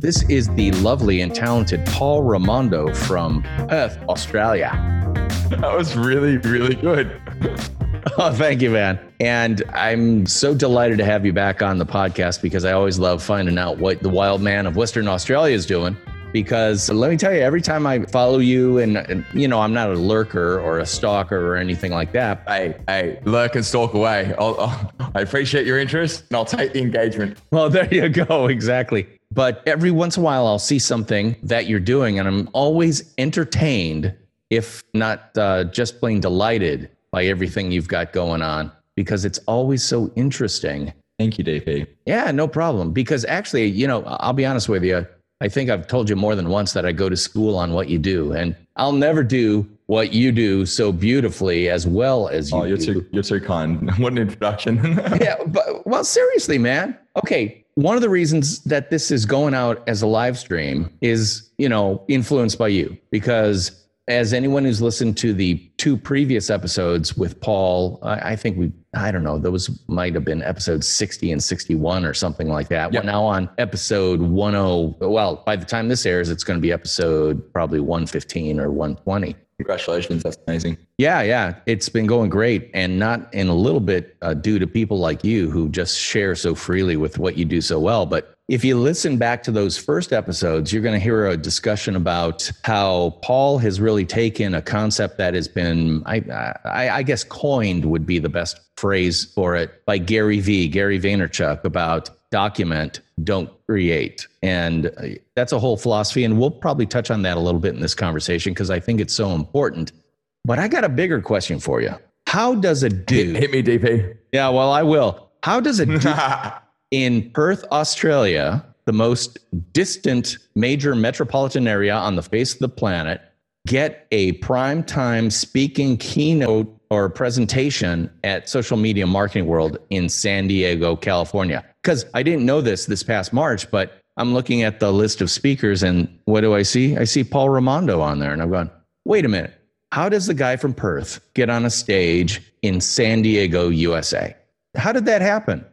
This is the lovely and talented Paul Ramondo from Perth, Australia. That was really, really good. Oh, thank you, man. And I'm so delighted to have you back on the podcast because I always love finding out what the wild man of Western Australia is doing. Because let me tell you, every time I follow you, and, and, you know, I'm not a lurker or a stalker or anything like that. Hey, hey, lurk and stalk away. I'll, I'll, I appreciate your interest and I'll take the engagement. Well, there you go. Exactly. But every once in a while, I'll see something that you're doing, and I'm always entertained, if not uh, just plain delighted by everything you've got going on, because it's always so interesting. Thank you, DP. Yeah, no problem. Because actually, you know, I'll be honest with you. I think I've told you more than once that I go to school on what you do, and I'll never do what you do so beautifully as well as you. Oh, you're do. too you're too kind. What an introduction. yeah, but well, seriously, man. Okay, one of the reasons that this is going out as a live stream is, you know, influenced by you because as anyone who's listened to the two previous episodes with Paul, I, I think we, I don't know, those might have been episodes 60 and 61 or something like that. Yep. We're now on episode 10. Well, by the time this airs, it's going to be episode probably 115 or 120. Congratulations. That's amazing. Yeah, yeah, it's been going great, and not in a little bit uh, due to people like you who just share so freely with what you do so well. But if you listen back to those first episodes, you're going to hear a discussion about how Paul has really taken a concept that has been, I, I, I guess, coined would be the best phrase for it by Gary V, Gary Vaynerchuk, about document, don't create. And uh, that's a whole philosophy. And we'll probably touch on that a little bit in this conversation because I think it's so important. But I got a bigger question for you. How does a Hit, dude, hit me, DP. yeah, well, I will. How does a dude in Perth, Australia, the most distant major metropolitan area on the face of the planet, get a prime time speaking keynote or presentation at Social Media Marketing World in San Diego, California? Because I didn't know this this past March, but I'm looking at the list of speakers and what do I see? I see Paul Ramondo on there. And I'm going, wait a minute. How does the guy from Perth get on a stage in San Diego, USA? How did that happen?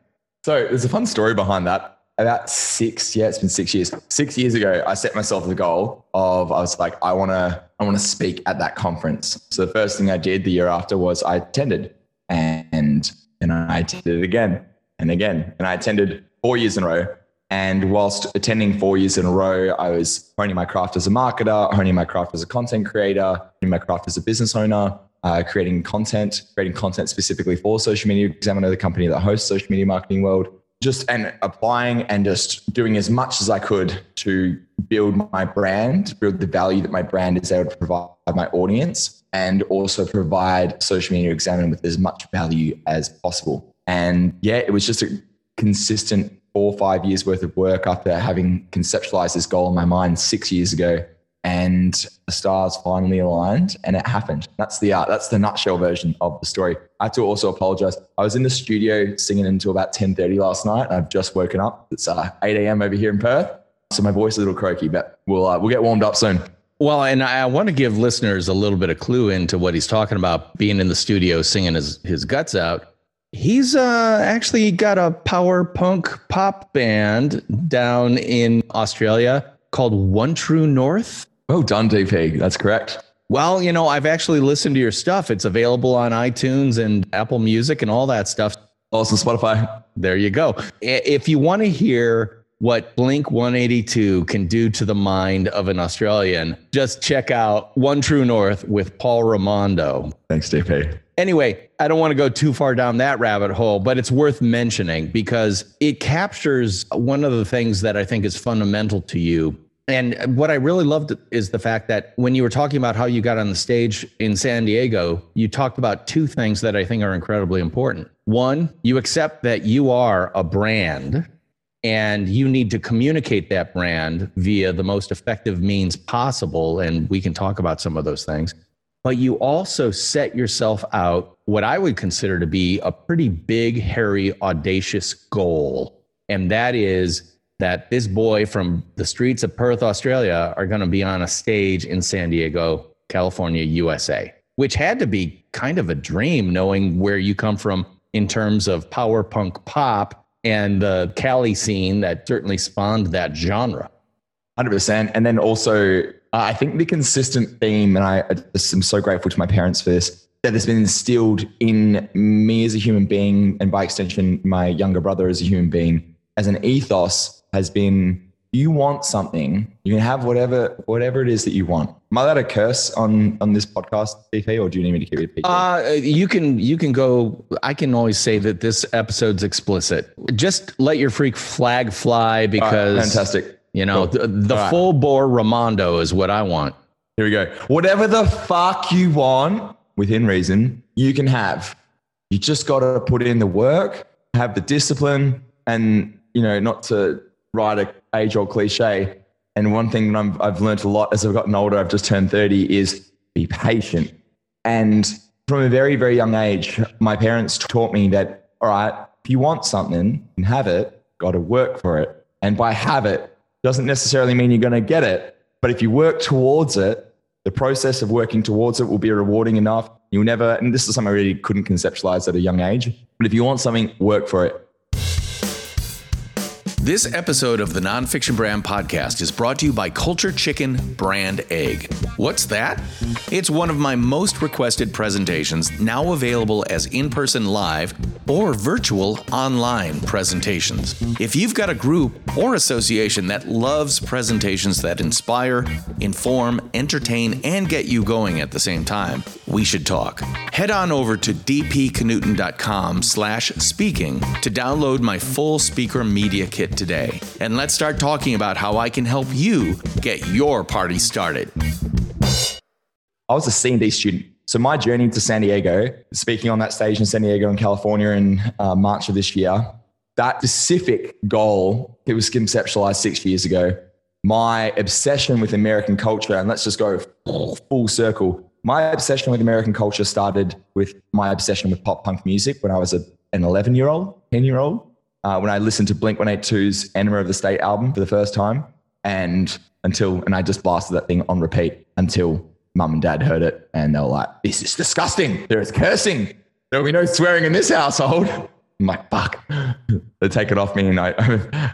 So there's a fun story behind that. About six, yeah, it's been six years. Six years ago, I set myself the goal of I was like, I want to, I want to speak at that conference. So the first thing I did the year after was I attended, and and I attended again and again, and I attended four years in a row. And whilst attending four years in a row, I was honing my craft as a marketer, honing my craft as a content creator, honing my craft as a business owner, uh, creating content, creating content specifically for Social Media Examiner, the company that hosts Social Media Marketing World, just and applying and just doing as much as I could to build my brand, build the value that my brand is able to provide my audience, and also provide Social Media Examiner with as much value as possible. And yeah, it was just a consistent four or five years worth of work after having conceptualized this goal in my mind six years ago. And the stars finally aligned and it happened. That's the uh, that's the nutshell version of the story. I have to also apologize. I was in the studio singing until about 10.30 last night. I've just woken up. It's uh, 8 a.m over here in perth. So my voice is a little croaky but we'll uh, we'll get warmed up soon. Well, and I want to give listeners a little bit of clue into what he's talking about being in the studio singing his, his guts out. He's uh, actually got a power punk pop band down in Australia called One True North. well done dp that's correct Well, you know, I've actually listened to your stuff. It's available on iTunes and Apple Music and all that stuff. also spotify There you go. If you want to hear what Blink 182 can do to the mind of an Australian, just check out One True North with Paul Ramondo. thanks dp Anyway, I don't want to go too far down that rabbit hole, but it's worth mentioning because it captures one of the things that I think is fundamental to you. And what I really loved is the fact that when you were talking about how you got on the stage in San Diego, you talked about two things that I think are incredibly important. One, you accept that you are a brand and you need to communicate that brand via the most effective means possible. And we can talk about some of those things but you also set yourself out what I would consider to be a pretty big, hairy, audacious goal. And that is that this boy from the streets of Perth, Australia, are going to be on a stage in San Diego, California, USA, which had to be kind of a dream knowing where you come from in terms of power punk pop and the Cali scene that certainly spawned that genre. 100%. And then also, uh, I think the consistent theme, and I, I just am so grateful to my parents for this, that has been instilled in me as a human being, and by extension, my younger brother as a human being, as an ethos has been you want something, you can have whatever whatever it is that you want. Am I allowed to curse on on this podcast, DP, or do you need me to keep it PG? Uh, you can you can go. I can always say that this episode's explicit. Just let your freak flag fly because fantastic. You know cool. the, the right. full bore Ramondo is what I want. Here we go. Whatever the fuck you want, within reason, you can have. You just got to put in the work, have the discipline, and you know not to write a age old cliche. And one thing that i have learned a lot as I've gotten older, I've just turned 30, is be patient. And from a very, very young age, my parents taught me that, all right, if you want something and have it, got to work for it. And by have it doesn't necessarily mean you're going to get it. But if you work towards it, the process of working towards it will be rewarding enough. You'll never, and this is something I really couldn't conceptualize at a young age. But if you want something, work for it. This episode of the Nonfiction Brand Podcast is brought to you by Culture Chicken Brand Egg. What's that? It's one of my most requested presentations, now available as in person live or virtual online presentations. If you've got a group or association that loves presentations that inspire, inform, entertain, and get you going at the same time, we should talk. Head on over to dpknudson.com slash speaking to download my full speaker media kit today. And let's start talking about how I can help you get your party started. I was a C&D student. So my journey to San Diego, speaking on that stage in San Diego in California in uh, March of this year, that specific goal, it was conceptualized six years ago. My obsession with American culture, and let's just go full circle. My obsession with American culture started with my obsession with pop punk music when I was a, an 11 year old, 10 year old uh, when I listened to Blink 182's Enema of the State album for the first time. And until, and I just blasted that thing on repeat until mum and dad heard it and they were like, this is disgusting. There is cursing. There will be no swearing in this household. I'm like, fuck. they take it off me and I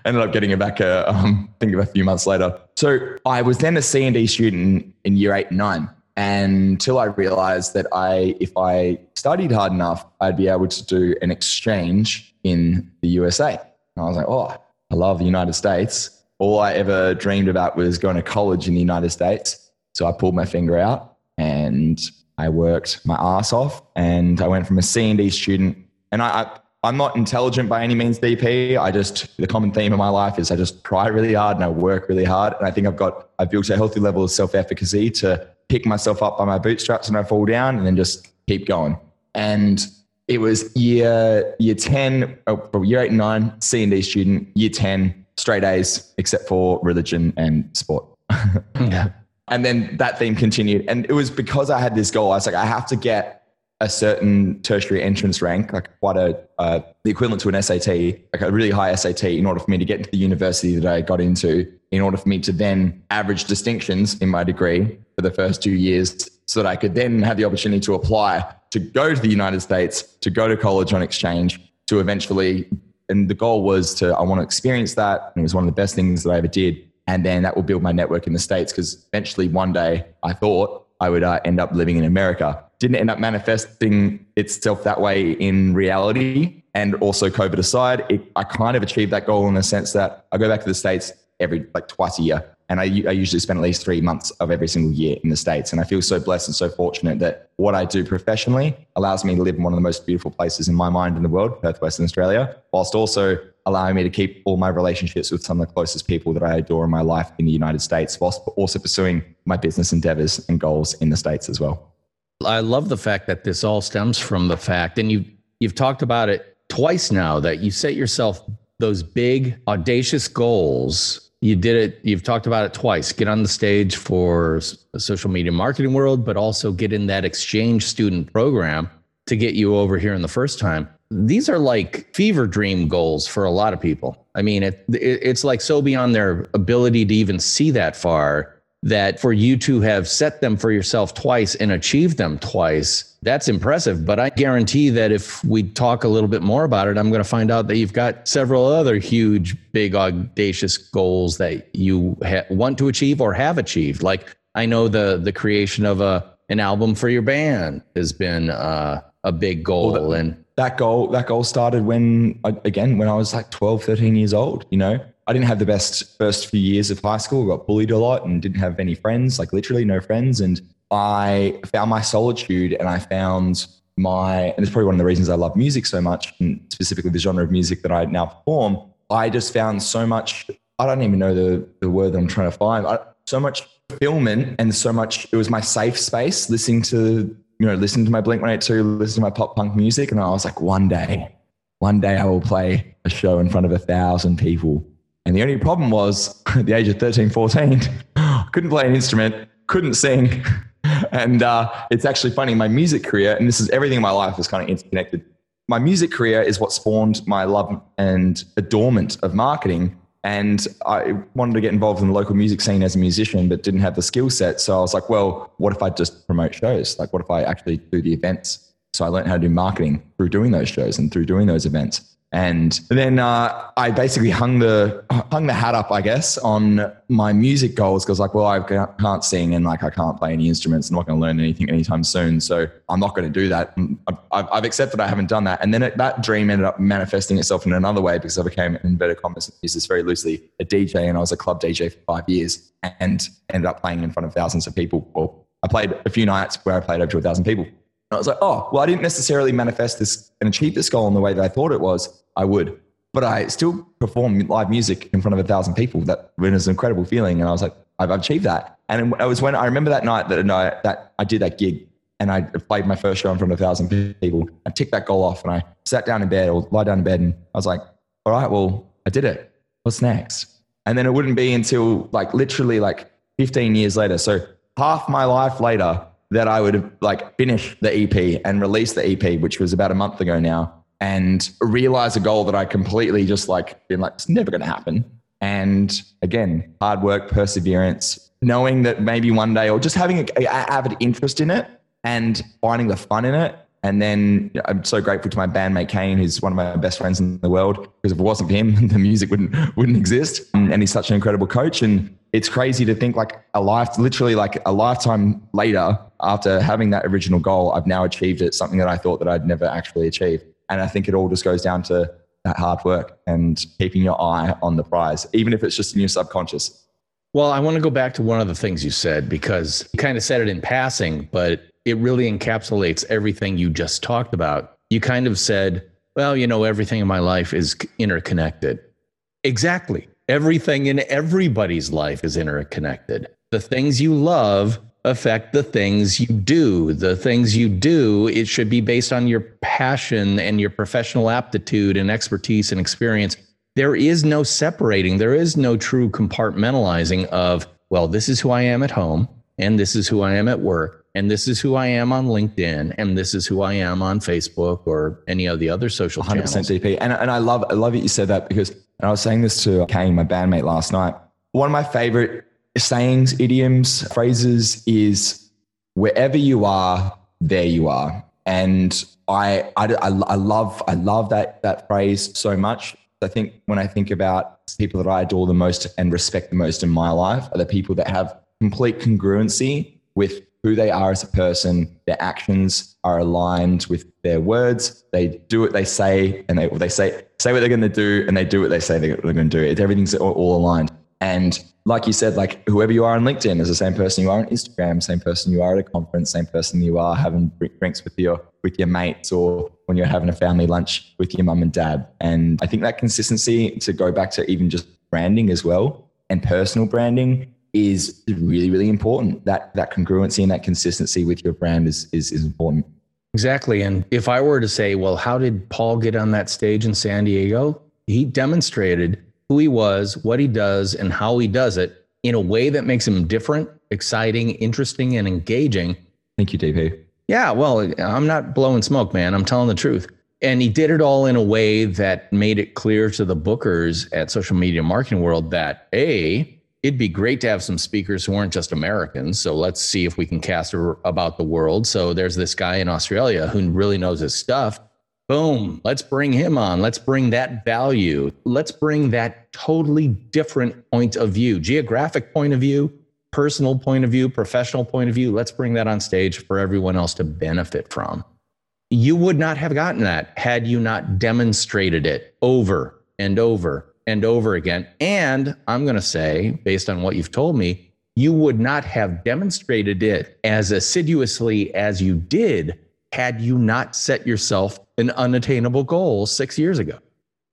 ended up getting it back, uh, um, I think a few months later. So I was then a C&D student in year eight and nine until I realized that I, if I studied hard enough, I'd be able to do an exchange in the USA. And I was like, oh, I love the United States. All I ever dreamed about was going to college in the United States. So I pulled my finger out and I worked my ass off and I went from a C&D student and I, I I'm not intelligent by any means, DP. I just, the common theme of my life is I just try really hard and I work really hard. And I think I've got, I've built a healthy level of self efficacy to pick myself up by my bootstraps when I fall down and then just keep going. And it was year year 10 oh, year 8 and 9 c&d student year 10 straight a's except for religion and sport yeah. And then that theme continued and it was because i had this goal i was like i have to get a certain tertiary entrance rank like quite a uh, the equivalent to an sat like a really high sat in order for me to get into the university that i got into in order for me to then average distinctions in my degree for the first two years so that i could then have the opportunity to apply to go to the United States, to go to college on exchange, to eventually, and the goal was to, I want to experience that. And it was one of the best things that I ever did. And then that will build my network in the States because eventually one day I thought I would uh, end up living in America. Didn't end up manifesting itself that way in reality. And also, COVID aside, it, I kind of achieved that goal in the sense that I go back to the States every like twice a year. And I, I, usually spend at least three months of every single year in the States. And I feel so blessed and so fortunate that what I do professionally allows me to live in one of the most beautiful places in my mind in the world, Perth, Western Australia, whilst also allowing me to keep all my relationships with some of the closest people that I adore in my life in the United States, whilst also pursuing my business endeavors and goals in the States as well. I love the fact that this all stems from the fact, and you've, you've talked about it twice now, that you set yourself those big, audacious goals you did it you've talked about it twice. Get on the stage for social media marketing world but also get in that exchange student program to get you over here in the first time. These are like fever dream goals for a lot of people. I mean it, it, it's like so beyond their ability to even see that far that for you to have set them for yourself twice and achieved them twice, that's impressive. But I guarantee that if we talk a little bit more about it, I'm going to find out that you've got several other huge, big, audacious goals that you ha- want to achieve or have achieved. Like I know the the creation of a an album for your band has been uh, a big goal, well, that, and that goal that goal started when again when I was like 12, 13 years old. You know, I didn't have the best first few years of high school. Got bullied a lot and didn't have any friends, like literally no friends. And I found my solitude and I found my, and it's probably one of the reasons I love music so much, and specifically the genre of music that I now perform. I just found so much, I don't even know the, the word that I'm trying to find, I, so much fulfillment and so much, it was my safe space listening to, you know, listening to my Blink 182, listening to my pop punk music. And I was like, one day, one day I will play a show in front of a thousand people and the only problem was at the age of 13, 14, couldn't play an instrument, couldn't sing. And uh, it's actually funny, my music career, and this is everything in my life is kind of interconnected. My music career is what spawned my love and adornment of marketing. And I wanted to get involved in the local music scene as a musician, but didn't have the skill set. So I was like, well, what if I just promote shows? Like, what if I actually do the events? So I learned how to do marketing through doing those shows and through doing those events. And then uh, I basically hung the hung the hat up, I guess, on my music goals because, like, well, I can't sing and like I can't play any instruments. I'm not going to learn anything anytime soon, so I'm not going to do that. I've, I've, accepted I haven't done that, and then it, that dream ended up manifesting itself in another way because I became, in better commas, use this very loosely, a DJ, and I was a club DJ for five years and ended up playing in front of thousands of people. Well, I played a few nights where I played over to a thousand people. I was like, oh, well, I didn't necessarily manifest this and achieve this goal in the way that I thought it was. I would. But I still perform live music in front of a thousand people. That was an incredible feeling. And I was like, I've achieved that. And it was when I remember that night that, night that I did that gig and I played my first show in front of a thousand people. I ticked that goal off and I sat down in bed or lie down in bed and I was like, all right, well, I did it. What's next? And then it wouldn't be until like literally like 15 years later. So half my life later, that I would like finish the EP and release the EP, which was about a month ago now, and realize a goal that I completely just like been like, it's never going to happen. And again, hard work, perseverance, knowing that maybe one day, or just having an avid interest in it and finding the fun in it. And then I'm so grateful to my bandmate Kane, who's one of my best friends in the world. Because if it wasn't for him, the music wouldn't wouldn't exist. And he's such an incredible coach. And it's crazy to think like a life, literally like a lifetime later, after having that original goal, I've now achieved it, something that I thought that I'd never actually achieve. And I think it all just goes down to that hard work and keeping your eye on the prize, even if it's just in your subconscious. Well, I want to go back to one of the things you said because you kind of said it in passing, but it really encapsulates everything you just talked about. You kind of said, well, you know, everything in my life is interconnected. Exactly. Everything in everybody's life is interconnected. The things you love affect the things you do. The things you do, it should be based on your passion and your professional aptitude and expertise and experience. There is no separating, there is no true compartmentalizing of, well, this is who I am at home, and this is who I am at work, and this is who I am on LinkedIn, and this is who I am on Facebook or any of the other social 100% channels. 100% DP. And, and I love I love that you said that because and I was saying this to Kane, my bandmate, last night. One of my favorite sayings, idioms, phrases is wherever you are, there you are. And I, I, I love, I love that, that phrase so much. I think when I think about people that I adore the most and respect the most in my life are the people that have complete congruency with who they are as a person. Their actions are aligned with their words. They do what they say, and they they say say what they're going to do, and they do what they say they're, going to do. Everything's all, all aligned. And like you said, like whoever you are on LinkedIn is the same person you are on Instagram, same person you are at a conference, same person you are having drinks with your with your mates or when you're having a family lunch with your mum and dad. And I think that consistency to go back to even just branding as well and personal branding is really, really important. That that congruency and that consistency with your brand is is, is important. Exactly. And if I were to say, well, how did Paul get on that stage in San Diego? He demonstrated who he was, what he does, and how he does it in a way that makes him different, exciting, interesting, and engaging. Thank you, DP. Yeah, well, I'm not blowing smoke, man. I'm telling the truth. And he did it all in a way that made it clear to the bookers at Social Media Marketing World that A, it'd be great to have some speakers who aren't just Americans. So let's see if we can cast about the world. So there's this guy in Australia who really knows his stuff. Boom, let's bring him on. Let's bring that value. Let's bring that totally different point of view, geographic point of view, personal point of view, professional point of view. Let's bring that on stage for everyone else to benefit from. You would not have gotten that had you not demonstrated it over and over and over again. And I'm going to say, based on what you've told me, you would not have demonstrated it as assiduously as you did had you not set yourself an unattainable goal six years ago.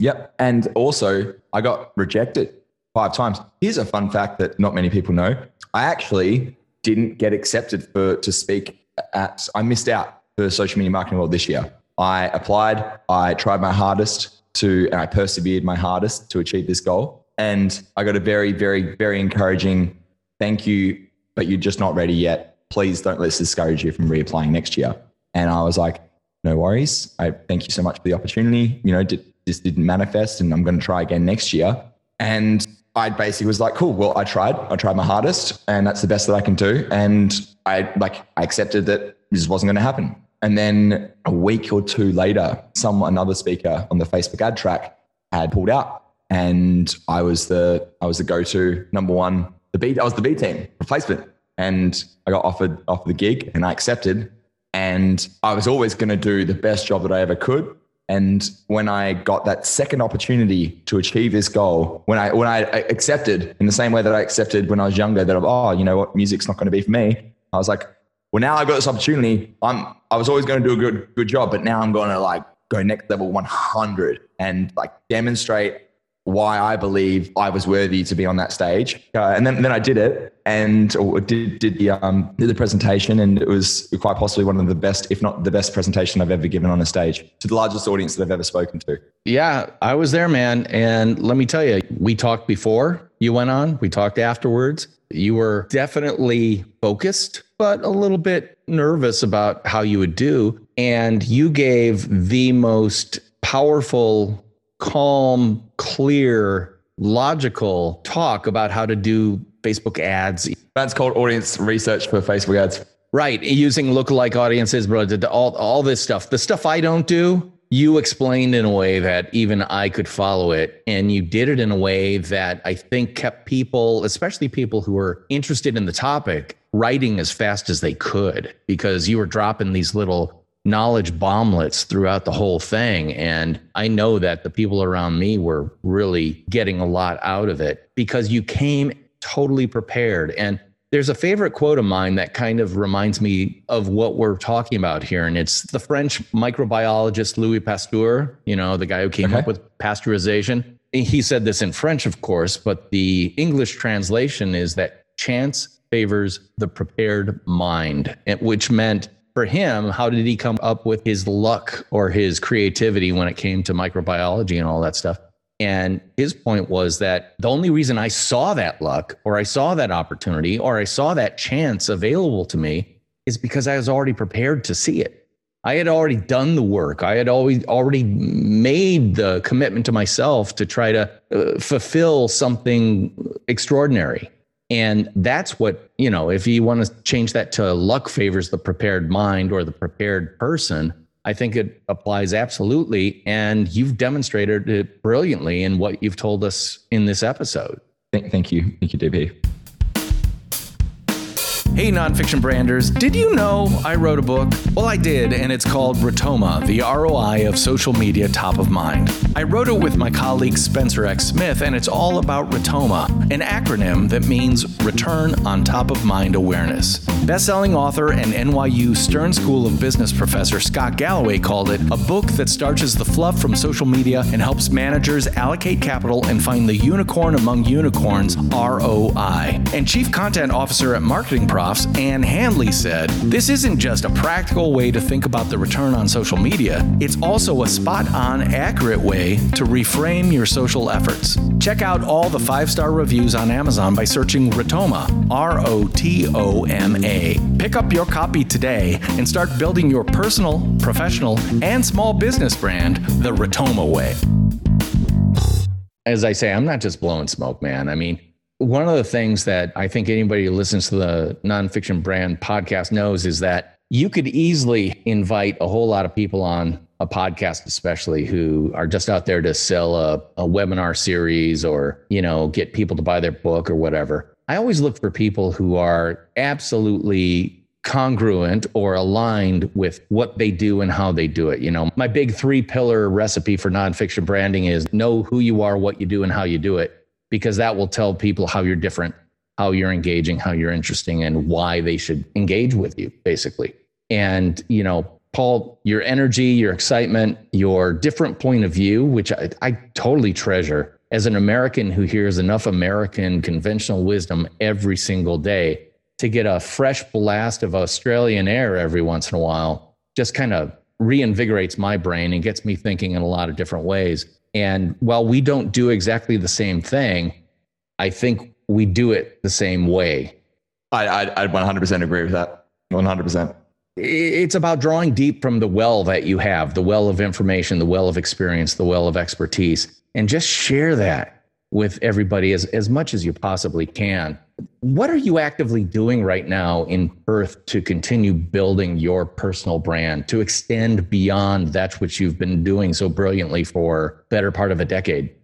Yep. And also, I got rejected five times. Here's a fun fact that not many people know. I actually didn't get accepted for to speak at I missed out for social media marketing world this year. I applied, I tried my hardest to, and I persevered my hardest to achieve this goal. And I got a very, very, very encouraging thank you, but you're just not ready yet. Please don't let this discourage you from reapplying next year. And I was like, no worries. I thank you so much for the opportunity. You know, did, this didn't manifest and I'm going to try again next year. And I basically was like, cool, well, I tried. I tried my hardest and that's the best that I can do. And I like, I accepted that this wasn't going to happen. And then a week or two later, some another speaker on the Facebook ad track had pulled out, and I was the I was the go to number one. The B I was the B team replacement, and I got offered offered the gig, and I accepted. And I was always going to do the best job that I ever could. And when I got that second opportunity to achieve this goal, when I when I accepted in the same way that I accepted when I was younger that oh you know what music's not going to be for me, I was like well, now I've got this opportunity. I'm I was always going to do a good good job, but now I'm going to like go next level 100 and like demonstrate why I believe I was worthy to be on that stage. Uh, and then, then I did it and did, did the, um, did the presentation and it was quite possibly one of the best, if not the best presentation I've ever given on a stage to the largest audience that I've ever spoken to. Yeah, I was there, man. And let me tell you, we talked before you went on, we talked afterwards. You were definitely focused, but a little bit nervous about how you would do. And you gave the most powerful, calm, clear, logical talk about how to do Facebook ads. That's called audience research for Facebook ads. Right. Using lookalike audiences, but all, all this stuff. The stuff I don't do, you explained in a way that even I could follow it. And you did it in a way that I think kept people, especially people who were interested in the topic, writing as fast as they could because you were dropping these little knowledge bomblets throughout the whole thing. And I know that the people around me were really getting a lot out of it because you came totally prepared. And there's a favorite quote of mine that kind of reminds me of what we're talking about here. And it's the French microbiologist Louis Pasteur, you know, the guy who came okay. up with pasteurization. He said this in French, of course, but the English translation is that chance favors the prepared mind, which meant for him, how did he come up with his luck or his creativity when it came to microbiology and all that stuff? And his point was that the only reason I saw that luck or I saw that opportunity or I saw that chance available to me is because I was already prepared to see it. I had already done the work. I had always already made the commitment to myself to try to uh, fulfill something extraordinary. And that's what, you know, if you want to change that to luck favors the prepared mind or the prepared person, I think it applies absolutely. And you've demonstrated it brilliantly in what you've told us in this episode. Thank, thank you. Thank you, DP. Hey, nonfiction branders, did you know I wrote a book? Well, I did, and it's called Rotoma, the ROI of social media top of mind. I wrote it with my colleague Spencer X. Smith, and it's all about Rotoma, an acronym that means Return on Top of Mind Awareness. Best-selling author and NYU Stern School of Business professor Scott Galloway called it a book that starches the fluff from social media and helps managers allocate capital and find the unicorn among unicorns ROI. And Chief Content Officer at Marketing Pro Ann Handley said, This isn't just a practical way to think about the return on social media, it's also a spot on, accurate way to reframe your social efforts. Check out all the five star reviews on Amazon by searching Rotoma, R O T O M A. Pick up your copy today and start building your personal, professional, and small business brand the Rotoma way. As I say, I'm not just blowing smoke, man. I mean, one of the things that I think anybody who listens to the nonfiction brand podcast knows is that you could easily invite a whole lot of people on a podcast, especially who are just out there to sell a, a webinar series or, you know, get people to buy their book or whatever. I always look for people who are absolutely congruent or aligned with what they do and how they do it. You know, my big three pillar recipe for nonfiction branding is know who you are, what you do, and how you do it, because that will tell people how you're different, how you're engaging, how you're interesting, and why they should engage with you, basically. And, you know, Paul, your energy, your excitement, your different point of view, which I, I totally treasure as an American who hears enough American conventional wisdom every single day to get a fresh blast of Australian air every once in a while just kind of reinvigorates my brain and gets me thinking in a lot of different ways. And while we don't do exactly the same thing, I think we do it the same way. I, I, I 100% agree with that. 100% it's about drawing deep from the well that you have the well of information the well of experience the well of expertise and just share that with everybody as, as much as you possibly can what are you actively doing right now in perth to continue building your personal brand to extend beyond that which you've been doing so brilliantly for better part of a decade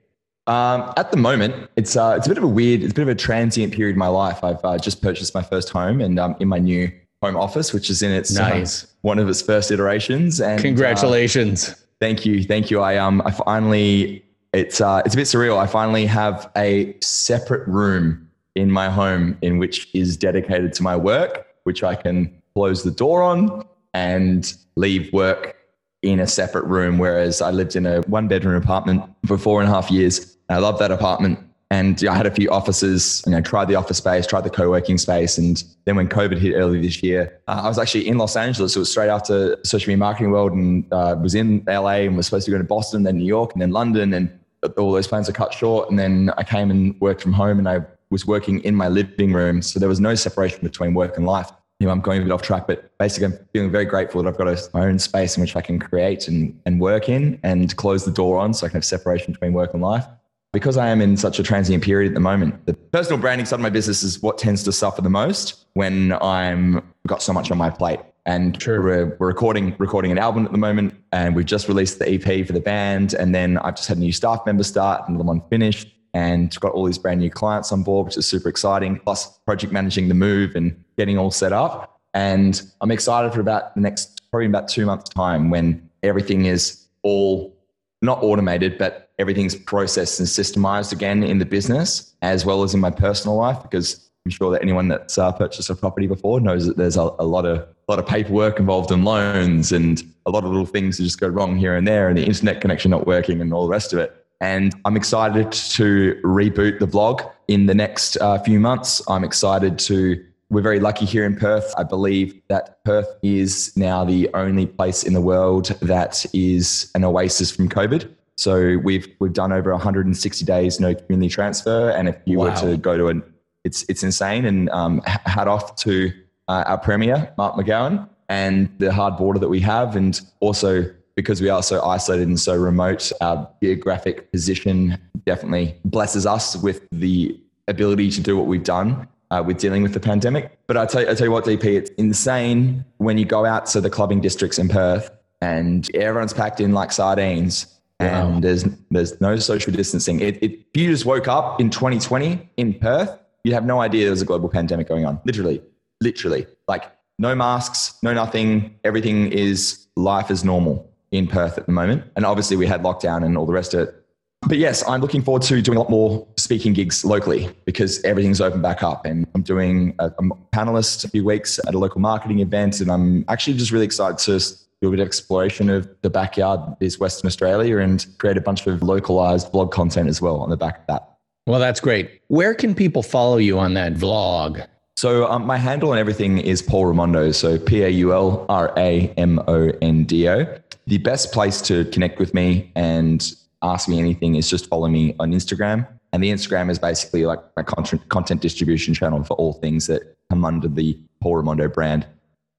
um, at the moment, it's uh, it's a bit of a weird, it's a bit of a transient period in my life. I've uh, just purchased my first home, and um, in my new home office, which is in its uh, nice. Uh, one of its first iterations. And congratulations! Uh, thank you, thank you. I um I finally it's uh it's a bit surreal. I finally have a separate room in my home in which is dedicated to my work, which I can close the door on and leave work in a separate room. Whereas I lived in a one bedroom apartment for four and a half years. I love that apartment. And I had a few offices, you know, tried the office space, tried the co-working space. And then when COVID hit early this year, uh, I was actually in Los Angeles. It was straight after social media marketing world and uh, was in LA and was supposed to go to Boston, then New York and then London. And all those plans are cut short. And then I came and worked from home and I was working in my living room. So there was no separation between work and life. You know, I'm going a bit off track, but basically I'm feeling very grateful that I've got a, my own space in which I can create and, and work in and close the door on so I can have separation between work and life because I am in such a transient period at the moment, the personal branding side of my business is what tends to suffer the most when I'm got so much on my plate. And sure. we're, we're recording recording an album at the moment, and we've just released the EP for the band. And then I've just had a new staff member start, another one finished, and got all these brand new clients on board, which is super exciting. Plus, project managing the move and getting all set up. And I'm excited for about the next probably about two months' time when everything is all not automated, but everything's processed and systemized again in the business as well as in my personal life because I'm sure that anyone that's uh, purchased a property before knows that there's a, a, lot of a lot of paperwork involved in loans and a lot of little things that just go wrong here and there and the internet connection not working and all the rest of it. And I'm excited to reboot the blog in the next uh, few months. I'm excited to we're very lucky here in Perth. I believe that Perth is now the only place in the world that is an oasis from COVID. So we've we've done over 160 days no community transfer, and if you wow. were to go to an, it's it's insane. And um, hat off to uh, our premier Mark McGowan and the hard border that we have, and also because we are so isolated and so remote, our geographic position definitely blesses us with the ability to do what we've done uh, with dealing with the pandemic. But I tell, you, I tell you what, DP, it's insane when you go out to the clubbing districts in Perth and everyone's packed in like sardines and there's there's no social distancing. It, it, if you just woke up in 2020 in Perth, you have no idea there's a global pandemic going on. Literally, literally, like no masks, no nothing. Everything is life as normal in Perth at the moment. And obviously, we had lockdown and all the rest of it. But yes, I'm looking forward to doing a lot more speaking gigs locally because everything's open back up. And I'm doing a, panelist a few weeks at a local marketing event. And I'm actually just really excited to do a bit of exploration of the backyard is Western Australia and create a bunch of localized vlog content as well on the back of that. Well, that's great. Where can people follow you on that vlog? So um, my handle and everything is Paul Ramondo. So P A U L R A M O N D O. The best place to connect with me and ask me anything is just follow me on Instagram. And the Instagram is basically like my content content distribution channel for all things that come under the Paul Ramondo brand.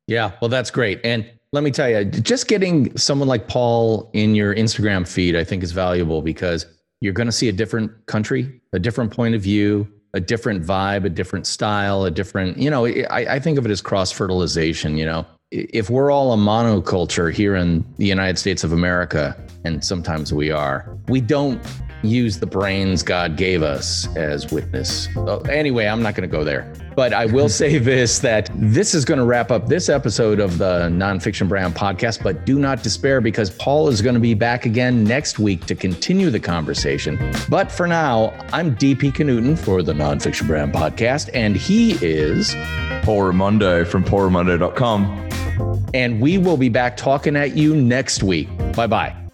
Yeah, well, that's great. And let me tell you, just getting someone like Paul in your Instagram feed, I think is valuable because you're going to see a different country, a different point of view, a different vibe, a different style, a different, you know, I, I think of it as cross fertilization, you know. If we're all a monoculture here in the United States of America, and sometimes we are, we don't use the brains God gave us as witness. Oh, anyway, I'm not going to go there. But I will say this that this is going to wrap up this episode of the Nonfiction Brand podcast. But do not despair because Paul is going to be back again next week to continue the conversation. But for now, I'm DP Knudson for the Nonfiction Brand podcast, and he is Paul Ramondo from paulramondo.com. And we will be back talking at you next week. Bye bye.